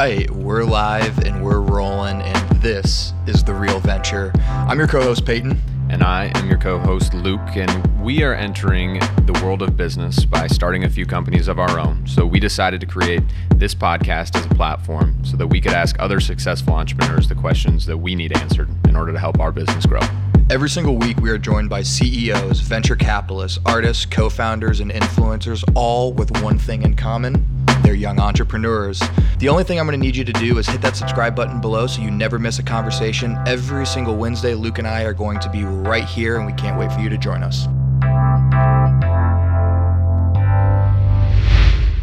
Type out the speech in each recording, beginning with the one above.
right, we're live and we're rolling, and this is the real venture. I'm your co-host Peyton, and I am your co-host Luke, and we are entering the world of business by starting a few companies of our own. So we decided to create this podcast as a platform so that we could ask other successful entrepreneurs the questions that we need answered in order to help our business grow. Every single week, we are joined by CEOs, venture capitalists, artists, co founders, and influencers, all with one thing in common they're young entrepreneurs. The only thing I'm going to need you to do is hit that subscribe button below so you never miss a conversation. Every single Wednesday, Luke and I are going to be right here, and we can't wait for you to join us.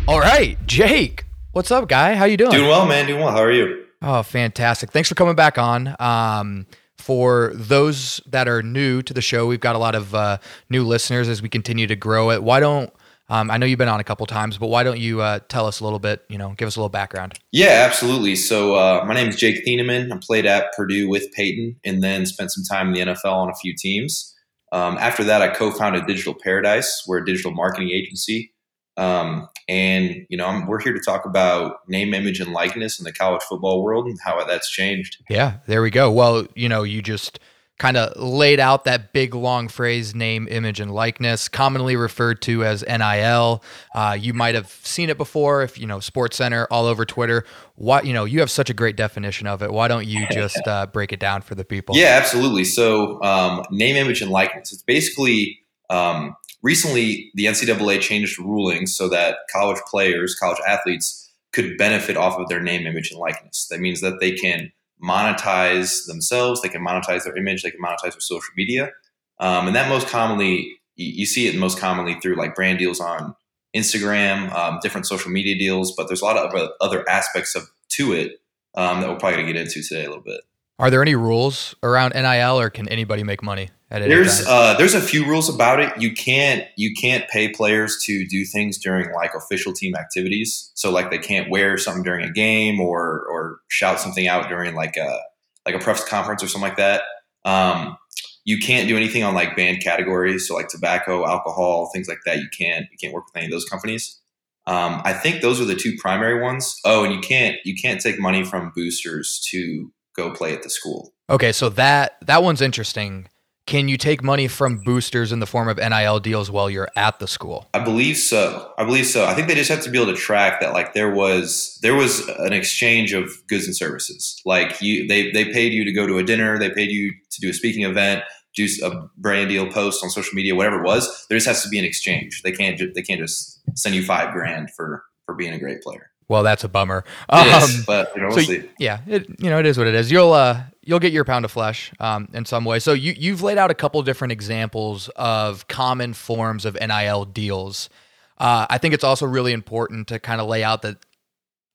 All right, Jake. What's up, guy? How you doing? Doing well, man. Doing well. How are you? Oh, fantastic. Thanks for coming back on. Um, for those that are new to the show, we've got a lot of uh, new listeners as we continue to grow it. Why don't um, I know you've been on a couple times, but why don't you uh, tell us a little bit? You know, give us a little background. Yeah, absolutely. So uh, my name is Jake Thieneman. I played at Purdue with Peyton, and then spent some time in the NFL on a few teams. Um, after that, I co-founded Digital Paradise. We're a digital marketing agency, um, and you know, I'm, we're here to talk about name, image, and likeness in the college football world and how that's changed. Yeah, there we go. Well, you know, you just kind of laid out that big long phrase name image and likeness commonly referred to as nil uh, you might have seen it before if you know SportsCenter all over twitter. What you know you have such a great definition of it. Why don't you just uh, break it down for the people? Yeah absolutely. So um, name image and likeness. It's basically um, recently the ncaa changed rulings so that college players college athletes could benefit off of their name image and likeness. That means that they can monetize themselves, they can monetize their image, they can monetize their social media. Um, and that most commonly, you see it most commonly through like brand deals on Instagram, um, different social media deals, but there's a lot of other aspects of to it um, that we're probably going to get into today a little bit. Are there any rules around NIL, or can anybody make money at it? There's uh, there's a few rules about it. You can't you can't pay players to do things during like official team activities. So like they can't wear something during a game or or shout something out during like a like a press conference or something like that. Um, you can't do anything on like banned categories, so like tobacco, alcohol, things like that. You can't you can't work with any of those companies. Um, I think those are the two primary ones. Oh, and you can't you can't take money from boosters to go play at the school. Okay, so that that one's interesting. Can you take money from boosters in the form of NIL deals while you're at the school? I believe so. I believe so. I think they just have to be able to track that like there was there was an exchange of goods and services. Like you they they paid you to go to a dinner, they paid you to do a speaking event, do a brand deal post on social media, whatever it was. There just has to be an exchange. They can't ju- they can't just send you 5 grand for for being a great player. Well, that's a bummer. Um, is, but you know, we'll so, yeah, it, you know, it is what it is. You'll uh, you'll get your pound of flesh um, in some way. So you you've laid out a couple different examples of common forms of NIL deals. Uh, I think it's also really important to kind of lay out that,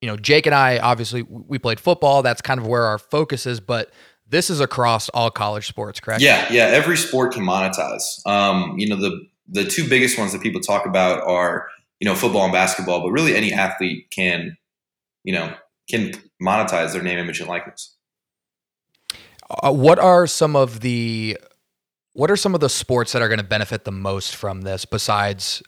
you know, Jake and I obviously we played football. That's kind of where our focus is, but this is across all college sports, correct? Yeah, yeah. Every sport can monetize. Um, you know, the the two biggest ones that people talk about are you know, football and basketball, but really any athlete can, you know, can monetize their name, image, and likeness. Uh, what are some of the what are some of the sports that are going to benefit the most from this besides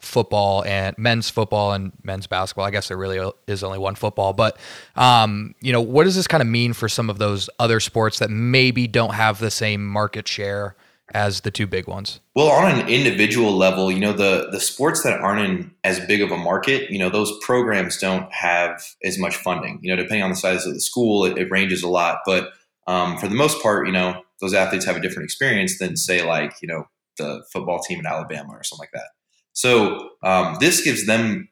football and men's football and men's basketball? I guess there really is only one football, but um, you know, what does this kind of mean for some of those other sports that maybe don't have the same market share as the two big ones? Well, on an individual level, you know, the the sports that aren't in as big of a market, you know, those programs don't have as much funding. You know, depending on the size of the school, it, it ranges a lot. But um, for the most part, you know, those athletes have a different experience than say like you know the football team in Alabama or something like that. So um, this gives them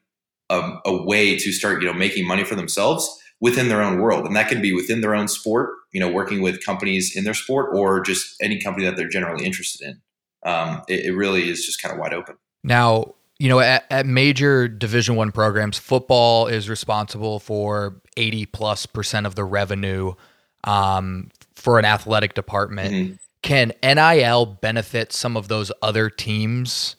a, a way to start, you know, making money for themselves within their own world. And that can be within their own sport, you know, working with companies in their sport or just any company that they're generally interested in. Um, it, it, really is just kind of wide open. Now, you know, at, at major Division One programs, football is responsible for 80 plus percent of the revenue um, for an athletic department. Mm-hmm. Can NIL benefit some of those other teams?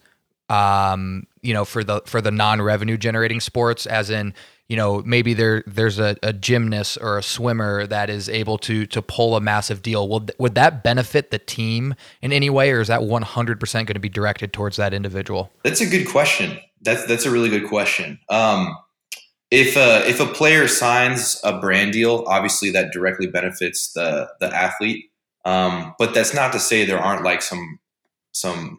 Um, you know, for the for the non-revenue generating sports, as in you know maybe there there's a, a gymnast or a swimmer that is able to to pull a massive deal. Would would that benefit the team in any way or is that 100% going to be directed towards that individual? That's a good question. That's that's a really good question. Um, if a if a player signs a brand deal, obviously that directly benefits the the athlete. Um, but that's not to say there aren't like some some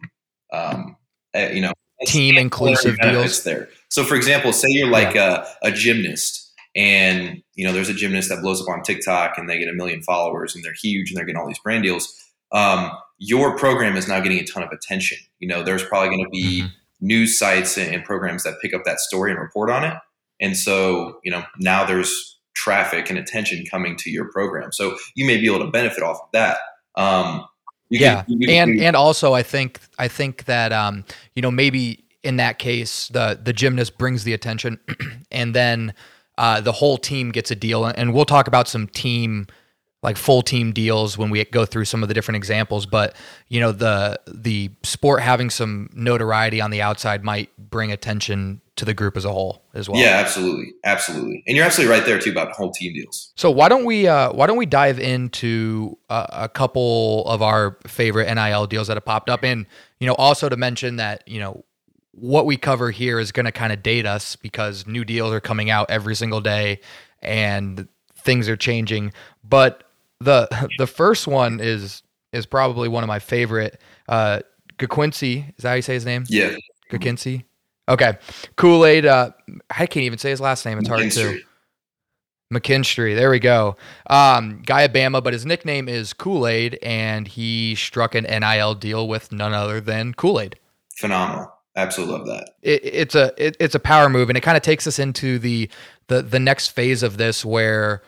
um, uh, you know team inclusive deals there. So, for example, say you're like yeah. a, a gymnast, and you know there's a gymnast that blows up on TikTok and they get a million followers and they're huge and they're getting all these brand deals. Um, your program is now getting a ton of attention. You know, there's probably going to be mm-hmm. news sites and programs that pick up that story and report on it. And so, you know, now there's traffic and attention coming to your program. So you may be able to benefit off of that. Um, yeah, can, and and also I think I think that um, you know maybe in that case the the gymnast brings the attention, and then uh, the whole team gets a deal. And we'll talk about some team like full team deals when we go through some of the different examples but you know the the sport having some notoriety on the outside might bring attention to the group as a whole as well. Yeah absolutely. Absolutely. And you're absolutely right there too about whole team deals. So why don't we uh, why don't we dive into a, a couple of our favorite nil deals that have popped up and you know also to mention that you know what we cover here is going to kind of date us because new deals are coming out every single day and things are changing. But the the first one is is probably one of my favorite. Uh, is that how you say his name? Yeah. Ga'Quincy. Okay. Kool Aid. Uh, I can't even say his last name. It's hard to. McKinstry. There we go. Um, guy at Bama, but his nickname is Kool Aid, and he struck an NIL deal with none other than Kool Aid. Phenomenal. Absolutely love that. It, it's a it, it's a power move, and it kind of takes us into the the the next phase of this where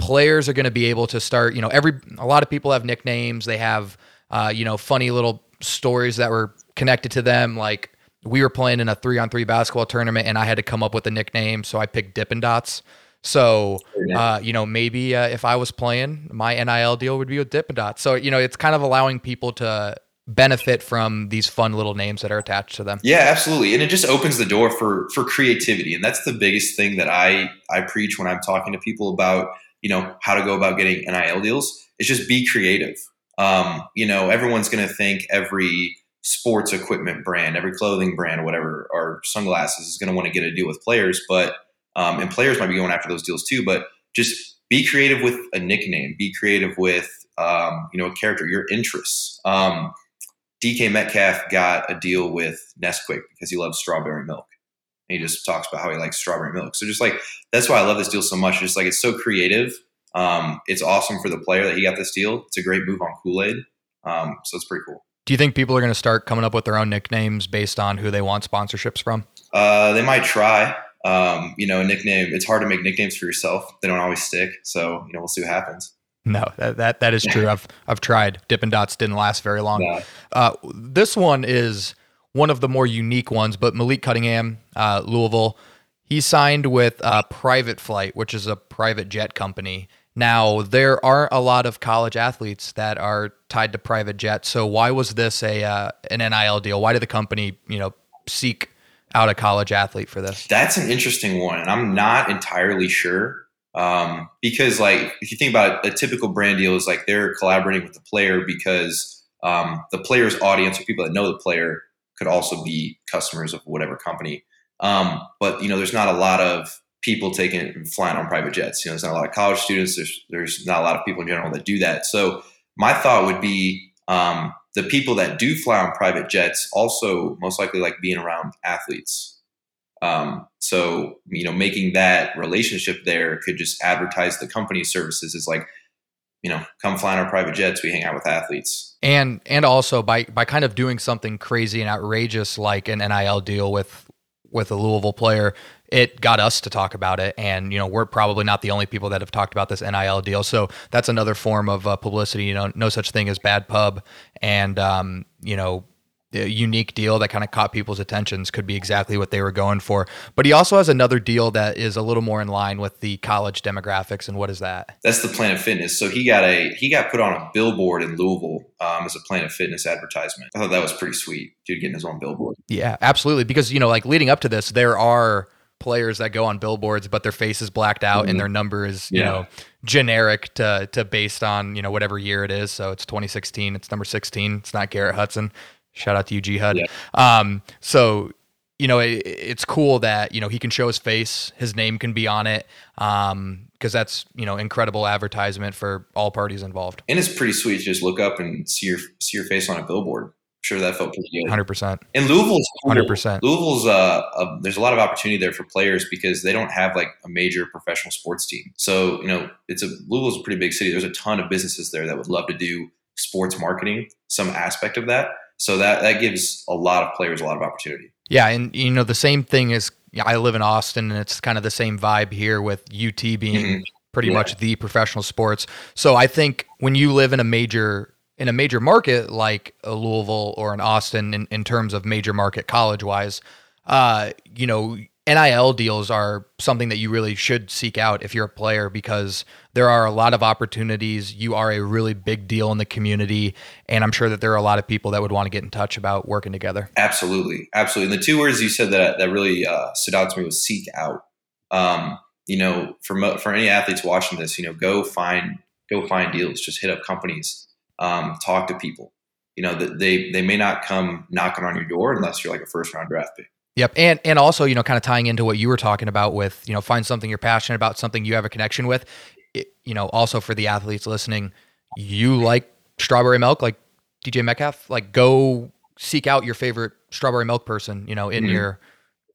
players are going to be able to start, you know, every a lot of people have nicknames, they have uh, you know, funny little stories that were connected to them like we were playing in a 3 on 3 basketball tournament and I had to come up with a nickname, so I picked Dippin' Dots. So, uh, you know, maybe uh, if I was playing, my NIL deal would be with Dippin' Dots. So, you know, it's kind of allowing people to benefit from these fun little names that are attached to them. Yeah, absolutely. And it just opens the door for for creativity. And that's the biggest thing that I I preach when I'm talking to people about you know how to go about getting NIL deals is just be creative. Um, you know, everyone's going to think every sports equipment brand, every clothing brand, whatever, or sunglasses is going to want to get a deal with players, but um, and players might be going after those deals too. But just be creative with a nickname. Be creative with um, you know a character, your interests. Um, DK Metcalf got a deal with Nesquik because he loves strawberry milk he just talks about how he likes strawberry milk. So just like that's why I love this deal so much. Just like it's so creative. Um, it's awesome for the player that he got this deal. It's a great move on Kool Aid. Um, so it's pretty cool. Do you think people are going to start coming up with their own nicknames based on who they want sponsorships from? Uh, they might try. Um, you know, a nickname. It's hard to make nicknames for yourself. They don't always stick. So you know, we'll see what happens. No, that that, that is true. I've I've tried. Dippin' Dots didn't last very long. Yeah. Uh, this one is one of the more unique ones, but Malik Cunningham, uh, Louisville, he signed with uh, Private Flight, which is a private jet company. Now, there aren't a lot of college athletes that are tied to private jets. So, why was this a uh, an NIL deal? Why did the company, you know, seek out a college athlete for this? That's an interesting one, and I'm not entirely sure um, because, like, if you think about it, a typical brand deal is like they're collaborating with the player because um, the player's audience or people that know the player could also be customers of whatever company. Um, but you know, there's not a lot of people taking flying on private jets. You know, there's not a lot of college students. There's there's not a lot of people in general that do that. So my thought would be um, the people that do fly on private jets also most likely like being around athletes. Um, so you know, making that relationship there could just advertise the company's services is like, you know, come fly on our private jets. We hang out with athletes and and also by by kind of doing something crazy and outrageous like an NIL deal with with a Louisville player, it got us to talk about it. And you know, we're probably not the only people that have talked about this NIL deal. So that's another form of uh, publicity. You know, no such thing as bad pub, and um, you know, unique deal that kind of caught people's attentions could be exactly what they were going for. But he also has another deal that is a little more in line with the college demographics. And what is that? That's the Planet Fitness. So he got a he got put on a billboard in Louisville um, as a Planet Fitness advertisement. I thought that was pretty sweet. Dude getting his own billboard. Yeah, absolutely. Because you know, like leading up to this, there are players that go on billboards, but their face is blacked out mm-hmm. and their number is you yeah. know generic to to based on you know whatever year it is. So it's 2016. It's number 16. It's not Garrett Hudson. Shout out to you, Jihad. Yeah. Um, so you know, it, it's cool that you know he can show his face, his name can be on it, because um, that's you know incredible advertisement for all parties involved. And it's pretty sweet to just look up and see your see your face on a billboard. I'm sure that felt pretty good. Hundred percent. And Louisville's hundred percent. Louisville's uh, uh, there's a lot of opportunity there for players because they don't have like a major professional sports team. So you know, it's a Louisville's a pretty big city. There's a ton of businesses there that would love to do sports marketing, some aspect of that. So that that gives a lot of players a lot of opportunity. Yeah, and you know the same thing is I live in Austin, and it's kind of the same vibe here with UT being mm-hmm. pretty yeah. much the professional sports. So I think when you live in a major in a major market like a Louisville or an Austin, in, in terms of major market college wise, uh, you know NIL deals are something that you really should seek out if you're a player because there are a lot of opportunities. You are a really big deal in the community. And I'm sure that there are a lot of people that would want to get in touch about working together. Absolutely. Absolutely. And the two words you said that, that really uh, stood out to me was seek out. Um, you know, for, for any athletes watching this, you know, go find, go find deals, just hit up companies, um, talk to people, you know, they, they may not come knocking on your door unless you're like a first round draft pick Yep. And and also, you know, kind of tying into what you were talking about with, you know, find something you're passionate about, something you have a connection with. It, you know, also for the athletes listening, you like strawberry milk, like DJ Metcalf, like go seek out your favorite strawberry milk person, you know, in mm-hmm. your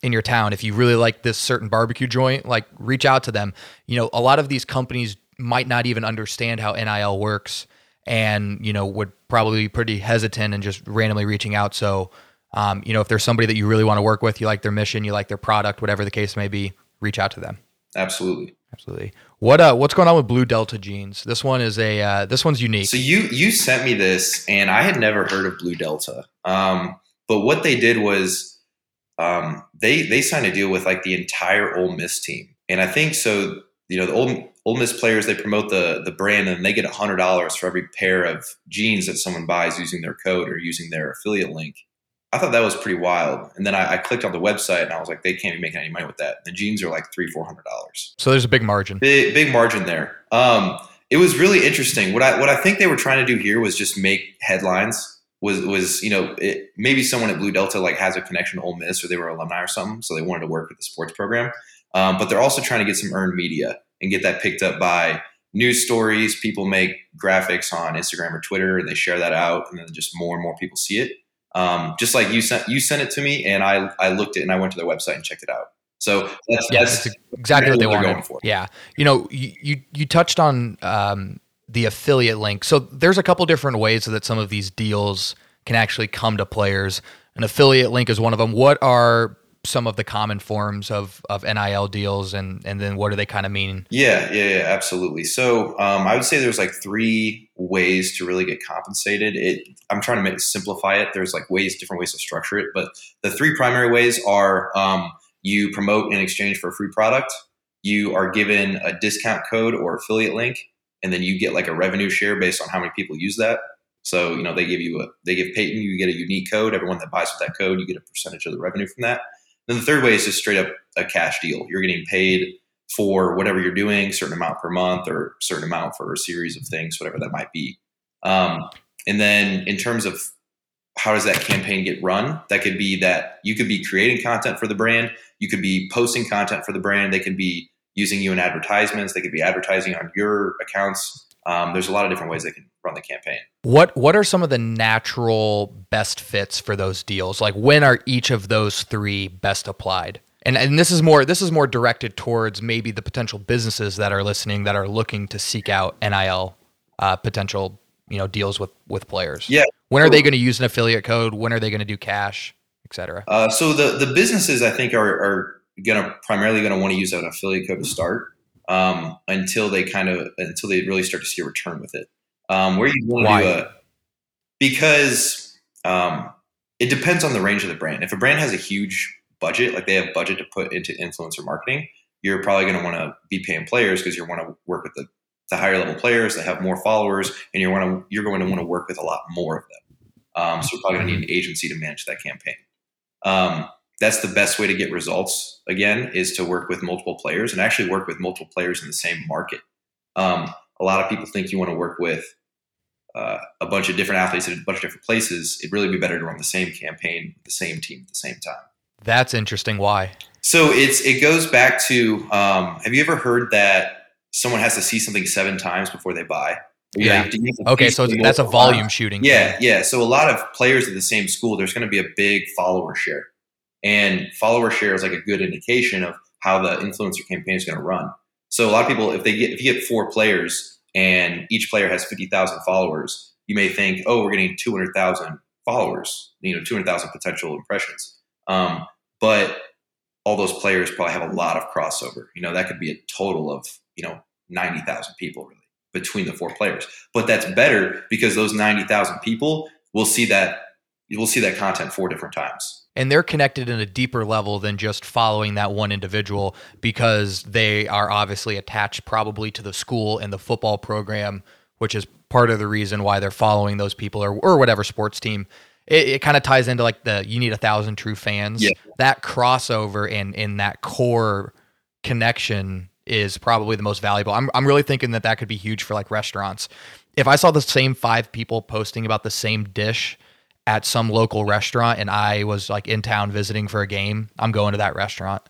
in your town. If you really like this certain barbecue joint, like reach out to them. You know, a lot of these companies might not even understand how NIL works and, you know, would probably be pretty hesitant and just randomly reaching out. So um, you know, if there's somebody that you really want to work with, you like their mission, you like their product, whatever the case may be, reach out to them. Absolutely. Absolutely. What uh what's going on with Blue Delta jeans? This one is a uh, this one's unique. So you you sent me this and I had never heard of Blue Delta. Um, but what they did was um, they they signed a deal with like the entire Ole Miss team. And I think so, you know, the old Ole Miss players they promote the the brand and they get hundred dollars for every pair of jeans that someone buys using their code or using their affiliate link. I thought that was pretty wild. And then I, I, clicked on the website and I was like, they can't be making any money with that. The jeans are like three, four hundred dollars. So there's a big margin. Big, big margin there. Um, it was really interesting. What I what I think they were trying to do here was just make headlines. Was was you know it, maybe someone at Blue Delta like has a connection to Ole Miss or they were alumni or something, so they wanted to work with the sports program. Um, but they're also trying to get some earned media and get that picked up by news stories. People make graphics on Instagram or Twitter and they share that out, and then just more and more people see it. Um, just like you sent you sent it to me, and I I looked it and I went to their website and checked it out. So that's, yeah, that's exactly what they were going For. Yeah, you know, you you, you touched on um, the affiliate link. So there's a couple different ways that some of these deals can actually come to players. An affiliate link is one of them. What are some of the common forms of of NIL deals, and and then what do they kind of mean? Yeah, yeah, yeah, absolutely. So um, I would say there's like three ways to really get compensated. It I'm trying to make simplify it. There's like ways, different ways to structure it, but the three primary ways are um, you promote in exchange for a free product, you are given a discount code or affiliate link, and then you get like a revenue share based on how many people use that. So you know they give you a they give Peyton you get a unique code. Everyone that buys with that code, you get a percentage of the revenue from that. Then the third way is just straight up a cash deal. You're getting paid for whatever you're doing, certain amount per month or certain amount for a series of things, whatever that might be. Um, and then in terms of how does that campaign get run? That could be that you could be creating content for the brand, you could be posting content for the brand, they could be using you in advertisements, they could be advertising on your accounts. Um, there's a lot of different ways they can run the campaign. What What are some of the natural best fits for those deals? Like when are each of those three best applied? And and this is more this is more directed towards maybe the potential businesses that are listening that are looking to seek out NIL uh, potential you know deals with with players. Yeah. When are they going to use an affiliate code? When are they going to do cash, etc. Uh, so the the businesses I think are are going to primarily going to want to use an affiliate code to start um, until they kind of until they really start to see a return with it. Um, where you want to do a because um, it depends on the range of the brand. If a brand has a huge budget, like they have budget to put into influencer marketing, you're probably going to want to be paying players because you want to work with the, the higher level players that have more followers, and you want to you're going to want to work with a lot more of them. Um, so you're probably going to need an agency to manage that campaign. Um, that's the best way to get results. Again, is to work with multiple players and actually work with multiple players in the same market. Um, a lot of people think you want to work with uh, a bunch of different athletes at a bunch of different places. It'd really be better to run the same campaign, the same team at the same time. That's interesting. Why? So it's it goes back to um, have you ever heard that someone has to see something seven times before they buy? Yeah. okay, so that's a volume shooting. Yeah, thing. yeah. So a lot of players at the same school, there's going to be a big follower share, and follower share is like a good indication of how the influencer campaign is going to run. So a lot of people, if they get if you get four players and each player has fifty thousand followers, you may think, oh, we're getting two hundred thousand followers, you know, two hundred thousand potential impressions. Um, but all those players probably have a lot of crossover. You know, that could be a total of you know ninety thousand people really between the four players. But that's better because those 90,000 people will see that you will see that content four different times. And they're connected in a deeper level than just following that one individual because they are obviously attached probably to the school and the football program, which is part of the reason why they're following those people or, or whatever sports team. It, it kind of ties into like the you need a thousand true fans. Yeah. That crossover and in that core connection is probably the most valuable. I'm I'm really thinking that that could be huge for like restaurants. If I saw the same five people posting about the same dish at some local restaurant and I was like in town visiting for a game, I'm going to that restaurant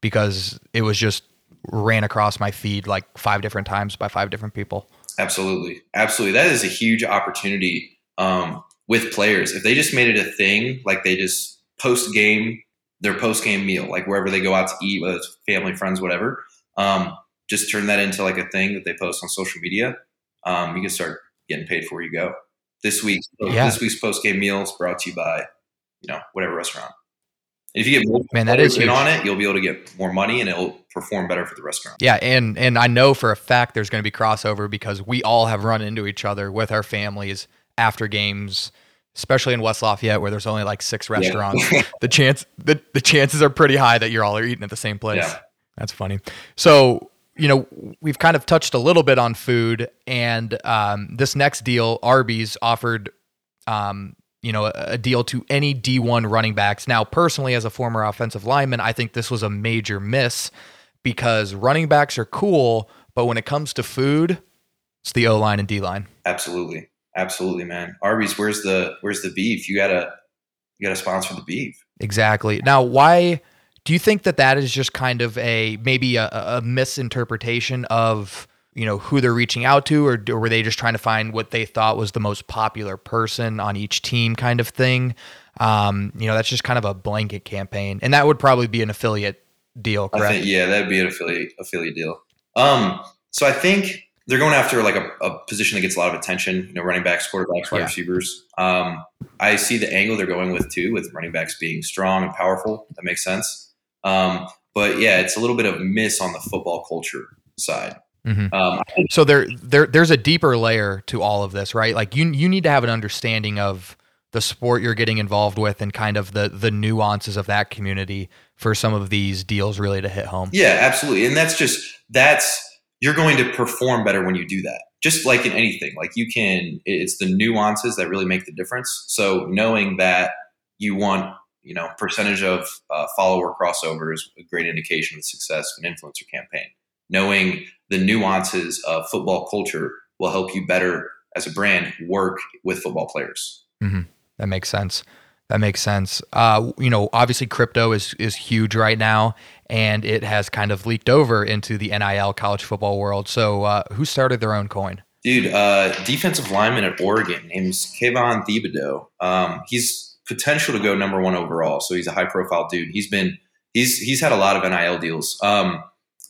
because it was just ran across my feed like five different times by five different people. Absolutely. Absolutely. That is a huge opportunity um, with players. If they just made it a thing, like they just post game, their post game meal, like wherever they go out to eat, whether it's family, friends, whatever, um, just turn that into like a thing that they post on social media. Um, you can start getting paid for where you go. This week's yeah. this week's post game meals brought to you by you know whatever restaurant. And if you get more man, that is in on it, you'll be able to get more money and it'll perform better for the restaurant. Yeah, and and I know for a fact there's going to be crossover because we all have run into each other with our families after games especially in West Lafayette where there's only like six restaurants. Yeah. the chance the, the chances are pretty high that you're all are eating at the same place. Yeah. That's funny. So, you know, we've kind of touched a little bit on food, and um, this next deal, Arby's offered, um, you know, a, a, deal to any D1 running backs. Now, personally, as a former offensive lineman, I think this was a major miss because running backs are cool, but when it comes to food, it's the O line and D line. Absolutely, absolutely, man. Arby's, where's the where's the beef? You gotta you gotta sponsor the beef. Exactly. Now, why? Do you think that that is just kind of a maybe a, a misinterpretation of you know who they're reaching out to, or, or were they just trying to find what they thought was the most popular person on each team, kind of thing? Um, you know, that's just kind of a blanket campaign, and that would probably be an affiliate deal, correct? Think, yeah, that'd be an affiliate affiliate deal. Um, so I think they're going after like a, a, position that gets a lot of attention. You know, running backs, quarterbacks, wide yeah. receivers. Um, I see the angle they're going with too, with running backs being strong and powerful. That makes sense. Um, but yeah, it's a little bit of a miss on the football culture side. Mm-hmm. Um, so there, there, there's a deeper layer to all of this, right? Like you, you need to have an understanding of the sport you're getting involved with and kind of the the nuances of that community for some of these deals really to hit home. Yeah, absolutely. And that's just that's you're going to perform better when you do that. Just like in anything, like you can it's the nuances that really make the difference. So knowing that you want you know, percentage of uh, follower crossover is a great indication of the success of an influencer campaign. Knowing the nuances of football culture will help you better as a brand work with football players. Mm-hmm. That makes sense. That makes sense. Uh, you know, obviously crypto is is huge right now, and it has kind of leaked over into the NIL college football world. So, uh, who started their own coin? Dude, uh, defensive lineman at Oregon named Kayvon Thibodeaux. Um, he's potential to go number one overall. So he's a high profile dude. He's been he's he's had a lot of NIL deals. Um,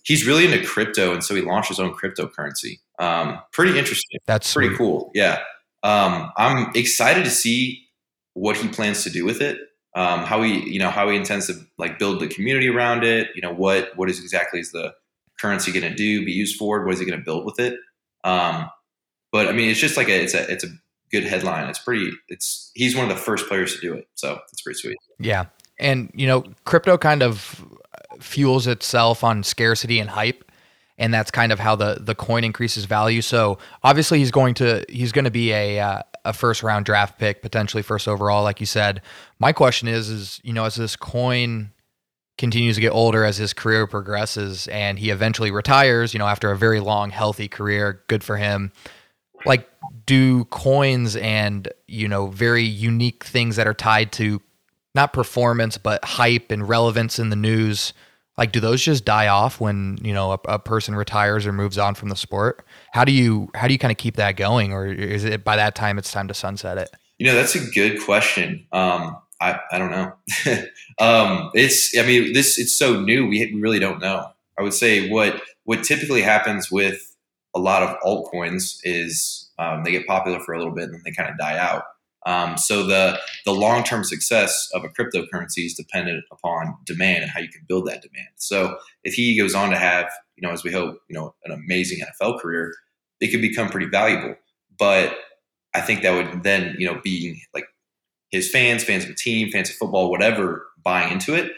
he's really into crypto, and so he launched his own cryptocurrency. Um, pretty interesting. That's pretty sweet. cool. Yeah, um, I'm excited to see what he plans to do with it. Um, how he you know how he intends to like build the community around it. You know what what is exactly is the currency going to do? Be used for? What is he going to build with it? Um, but I mean, it's just like a it's a it's a good headline. It's pretty. It's he's one of the first players to do it, so it's pretty sweet. Yeah, and you know, crypto kind of fuels itself on scarcity and hype, and that's kind of how the the coin increases value. So obviously, he's going to he's going to be a uh, a first round draft pick, potentially first overall, like you said. My question is, is you know, as this coin continues to get older as his career progresses and he eventually retires, you know, after a very long, healthy career, good for him like do coins and you know very unique things that are tied to not performance, but hype and relevance in the news, like do those just die off when you know a, a, person retires or moves on from the sport? How do you how do you kind of keep that going, or is it by that time it's time to sunset it? You know, that's a good question. Um, I I don't know. um, it's I mean this it's so new. We we really don't know. I would say what what typically happens with a lot of altcoins is um, they get popular for a little bit and then they kind of die out. Um, so the the long term success of a cryptocurrency is dependent upon demand and how you can build that demand. So if he goes on to have, you know, as we hope, you know, an amazing NFL career, it could become pretty valuable. But I think that would then, you know, be like his fans, fans of the team, fans of football, whatever, buying into it.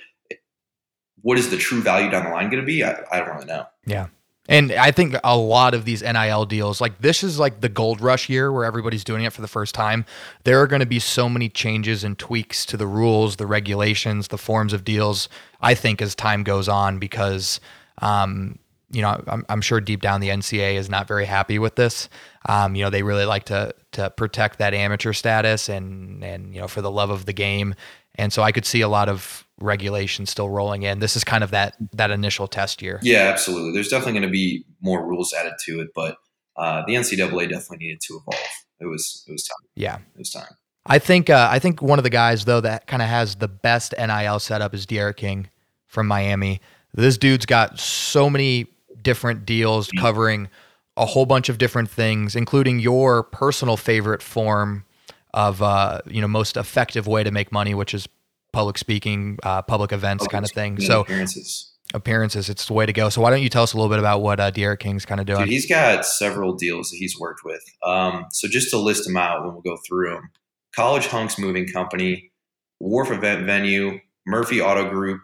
What is the true value down the line going to be? I, I don't really know. Yeah. And I think a lot of these NIL deals, like this is like the gold rush year where everybody's doing it for the first time. There are going to be so many changes and tweaks to the rules, the regulations, the forms of deals, I think, as time goes on, because, um, you know, I'm, I'm, sure deep down the NCAA is not very happy with this. Um, you know, they really like to to protect that amateur status and and you know for the love of the game. And so I could see a lot of regulation still rolling in. This is kind of that that initial test year. Yeah, absolutely. There's definitely going to be more rules added to it, but uh, the NCAA definitely needed to evolve. It was it was time. Yeah, it was time. I think uh, I think one of the guys though that kind of has the best NIL setup is D'Eriq King from Miami. This dude's got so many different deals mm-hmm. covering a whole bunch of different things, including your personal favorite form of uh, you know most effective way to make money, which is public speaking, uh, public events public kind of thing. So appearances. Appearances, it's the way to go. So why don't you tell us a little bit about what uh, D'Eriq King's kind of doing? Dude, he's got several deals that he's worked with. Um, so just to list them out, then we'll go through them. College Hunks Moving Company, Wharf Event Venue, Murphy Auto Group,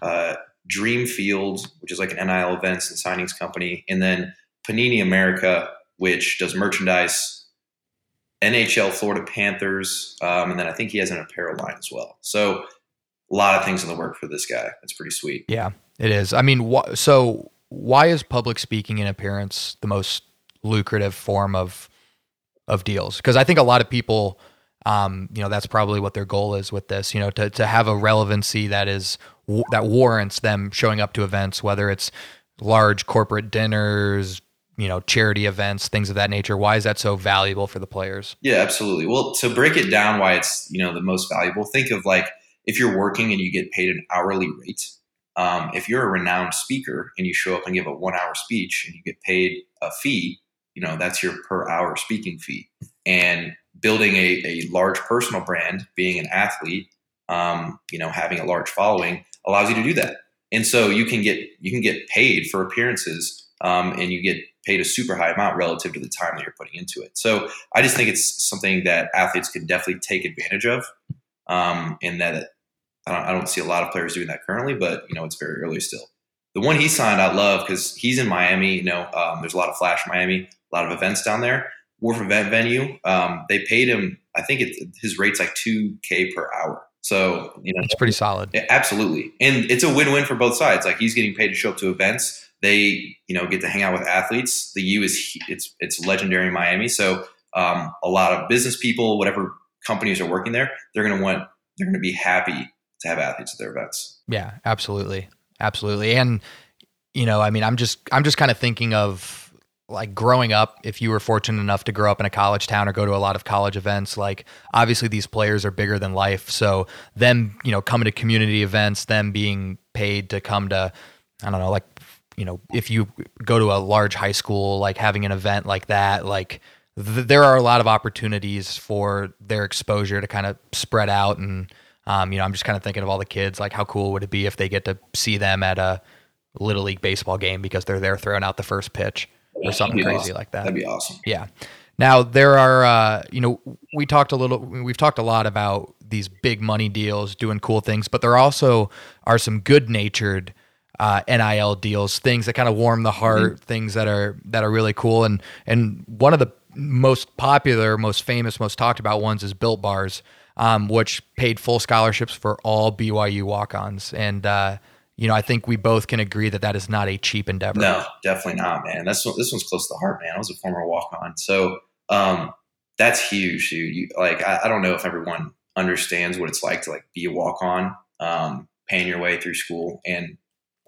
uh, Dreamfield, which is like an NIL events and signings company, and then Panini America, which does merchandise NHL Florida Panthers, um, and then I think he has an apparel line as well. So a lot of things in the work for this guy. That's pretty sweet. Yeah, it is. I mean, wh- so why is public speaking and appearance the most lucrative form of of deals? Because I think a lot of people, um, you know, that's probably what their goal is with this. You know, to to have a relevancy that is that warrants them showing up to events, whether it's large corporate dinners, you know charity events things of that nature. Why is that so valuable for the players? Yeah absolutely. Well to break it down why it's you know the most valuable think of like if you're working and you get paid an hourly rate um, if you're a renowned speaker and you show up and give a one hour speech and you get paid a fee you know that's your per hour speaking fee. And building a, a large personal brand being an athlete um, you know having a large following allows you to do that. And so you can get you can get paid for appearances um, and you get paid a super high amount relative to the time that you're putting into it. So I just think it's something that athletes can definitely take advantage of. Um, and that I don't, I don't see a lot of players doing that currently, but you know, it's very early still. The one he signed, I love because he's in Miami. You know, um, there's a lot of flash Miami, a lot of events down there. Wharf event venue. Um, they paid him. I think it, his rate's like two k per hour. So you know, it's pretty solid. Absolutely, and it's a win-win for both sides. Like he's getting paid to show up to events they you know get to hang out with athletes. The U is it's it's legendary in Miami, so um, a lot of business people, whatever companies are working there, they're going to want they're going to be happy to have athletes at their events. Yeah, absolutely, absolutely, and you know, I mean, I'm just I'm just kind of thinking of like growing up if you were fortunate enough to grow up in a college town or go to a lot of college events like obviously these players are bigger than life so them you know coming to community events them being paid to come to i don't know like you know, if you go to a large high school, like having an event like that, like th- there are a lot of opportunities for their exposure to kind of spread out. And, um, you know, I'm just kind of thinking of all the kids, like how cool would it be if they get to see them at a little league baseball game because they're there throwing out the first pitch or something crazy awesome. like that. That'd be awesome. Yeah. Now there are, uh, you know, we talked a little, we've talked a lot about these big money deals, doing cool things, but there also are some good natured uh, NIL deals, things that kind of warm the heart, mm-hmm. things that are that are really cool. And and one of the most popular, most famous, most talked about ones is Built Bars, um, which paid full scholarships for all BYU walk-ons. And uh, you know, I think we both can agree that that is not a cheap endeavor. No, definitely not, man. That's this one's close to the heart, man. I was a former walk-on, so um, that's huge, dude. You, like, I, I don't know if everyone understands what it's like to like be a walk on, um, paying your way through school. And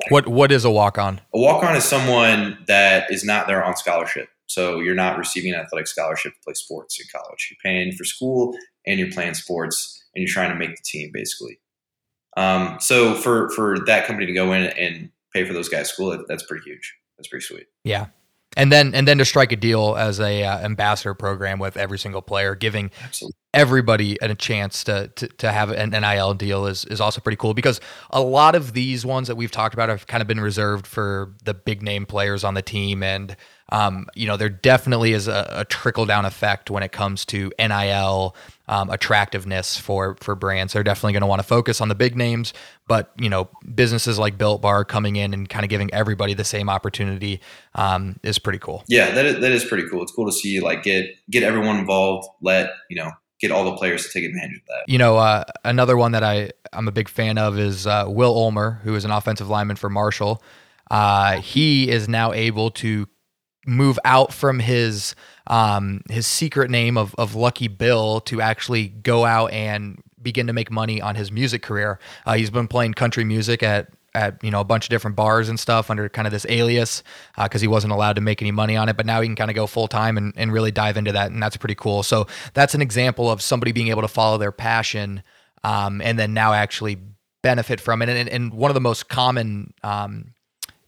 what what is a walk on? A walk on is someone that is not there on scholarship. So you're not receiving an athletic scholarship to play sports in college. You're paying for school and you're playing sports and you're trying to make the team basically. Um, so for for that company to go in and pay for those guys' school, that's pretty huge. That's pretty sweet. Yeah, and then and then to strike a deal as a uh, ambassador program with every single player, giving Absolutely. everybody a chance to, to to have an NIL deal is is also pretty cool because a lot of these ones that we've talked about have kind of been reserved for the big name players on the team and um, you know, there definitely is a, a, trickle down effect when it comes to NIL um, attractiveness for for brands. They're definitely going to want to focus on the big names, but you know, businesses like Built Bar coming in and kind of giving everybody the same opportunity um, is pretty cool. Yeah, that is, that is pretty cool. It's cool to see like get get everyone involved. Let you know get all the players to take advantage of that. You know, uh, another one that I I'm a big fan of is uh, Will Ulmer, who is an offensive lineman for Marshall. Uh, he is now able to move out from his um, his secret name of, of Lucky Bill to actually go out and begin to make money on his music career. Uh, he's been playing country music at at you know a bunch of different bars and stuff under kind of this alias because uh, he wasn't allowed to make any money on it. But now he can kind of go full time and, and really dive into that, and that's pretty cool. So that's an example of somebody being able to follow their passion um, and then now actually benefit from it. And, and one of the most common um,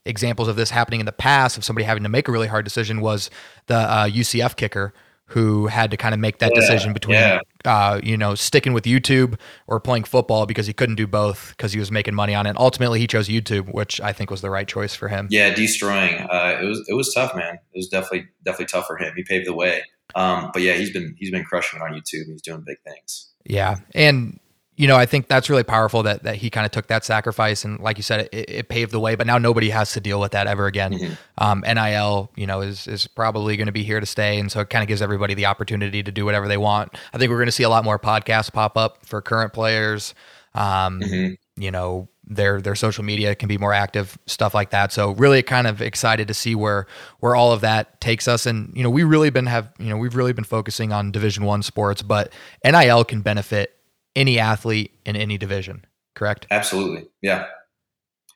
examples of this happening in the past of somebody having to make a really hard decision was the uh, UCF kicker who had to kind of make that yeah, decision between yeah. uh, you know sticking with YouTube or playing football because he couldn't do both because he was making money on it. And ultimately, he chose YouTube, which I think was the right choice for him. Yeah, destroying. Uh, it was it was tough, man. It was definitely definitely tough for him. He paved the way. Um, but yeah, he's been he's been crushing it on YouTube. He's doing big things. Yeah, and you know, I think that's really powerful that that he kind of took that sacrifice and, like you said, it, it, paved the way. But now nobody has to deal with that ever again. Mm-hmm. Um, NIL, you know, is is probably going to be here to stay, and so it kind of gives everybody the opportunity to do whatever they want. I think we're going to see a lot more podcasts pop up for current players. Um, mm-hmm. You know, their their social media can be more active, stuff like that. So really, kind of excited to see where where all of that takes us. And you know, we really been have you know we've really been focusing on Division One sports, but NIL can benefit any athlete in any division. Correct? Absolutely. Yeah.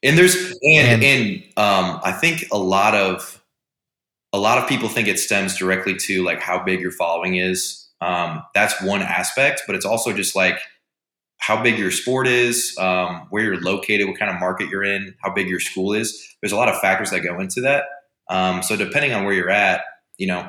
And there's and and, and um, I think a lot of a lot of people think it stems directly to like how big your following is. Um, that's one aspect, but it's also just like how big your sport is, um, where you're located, what kind of market you're in, how big your school is. There's a lot of factors that go into that. Um, so depending on where you're at, you know,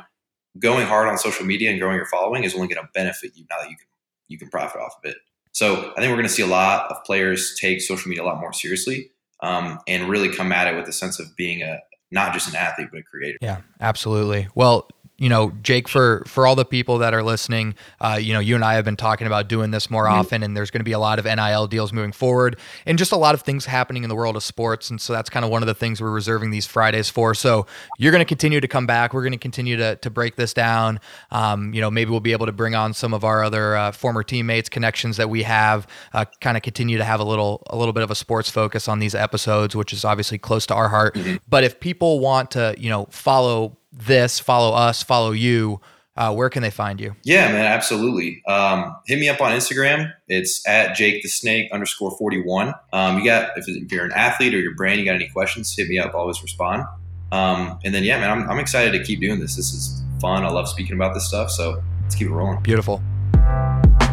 going hard on social media and growing your following is only going to benefit you now that you can you can profit off of it. So I think we're going to see a lot of players take social media a lot more seriously um, and really come at it with a sense of being a not just an athlete but a creator. Yeah, absolutely. Well, you know, Jake, for for all the people that are listening, uh, you know, you and I have been talking about doing this more mm-hmm. often, and there's going to be a lot of NIL deals moving forward, and just a lot of things happening in the world of sports, and so that's kind of one of the things we're reserving these Fridays for. So you're going to continue to come back. We're going to continue to to break this down. Um, you know, maybe we'll be able to bring on some of our other uh, former teammates, connections that we have, uh, kind of continue to have a little a little bit of a sports focus on these episodes, which is obviously close to our heart. Mm-hmm. But if people want to, you know, follow this, follow us, follow you, uh, where can they find you? Yeah, man, absolutely. Um, hit me up on Instagram. It's at Jake the Snake underscore 41. Um, you got, if, if, you're an athlete or your brand, you got any questions, hit me up. always respond. Um, and then, yeah, man, I'm, I'm excited to keep doing this. This is fun. I love speaking about this stuff. So let's keep it rolling. Beautiful.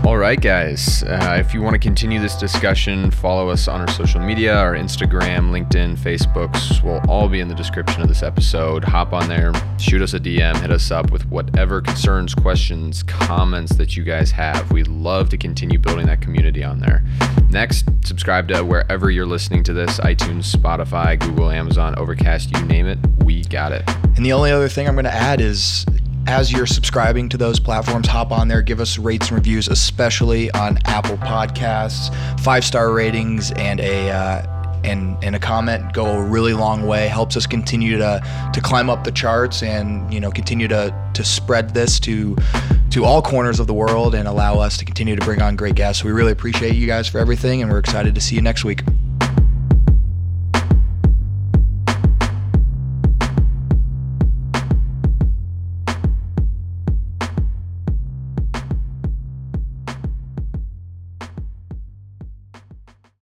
All right, guys. Uh, if you want to continue this discussion, follow us on our social media, our Instagram, LinkedIn, Facebooks will all be in the description of this episode. Hop on there, shoot us a DM, hit us up with whatever concerns, questions, comments that you guys have. We'd love to continue building that community on there. Next, subscribe to wherever you're listening to this iTunes, Spotify, Google, Amazon, Overcast, you name it. We got it. And the only other thing I'm going to add is as you're subscribing to those platforms, hop on there, give us rates and reviews, especially on Apple Podcasts. Five star ratings and a uh, and and a comment go a really long way. Helps us continue to to climb up the charts and you know continue to to spread this to to all corners of the world and allow us to continue to bring on great guests. We really appreciate you guys for everything, and we're excited to see you next week.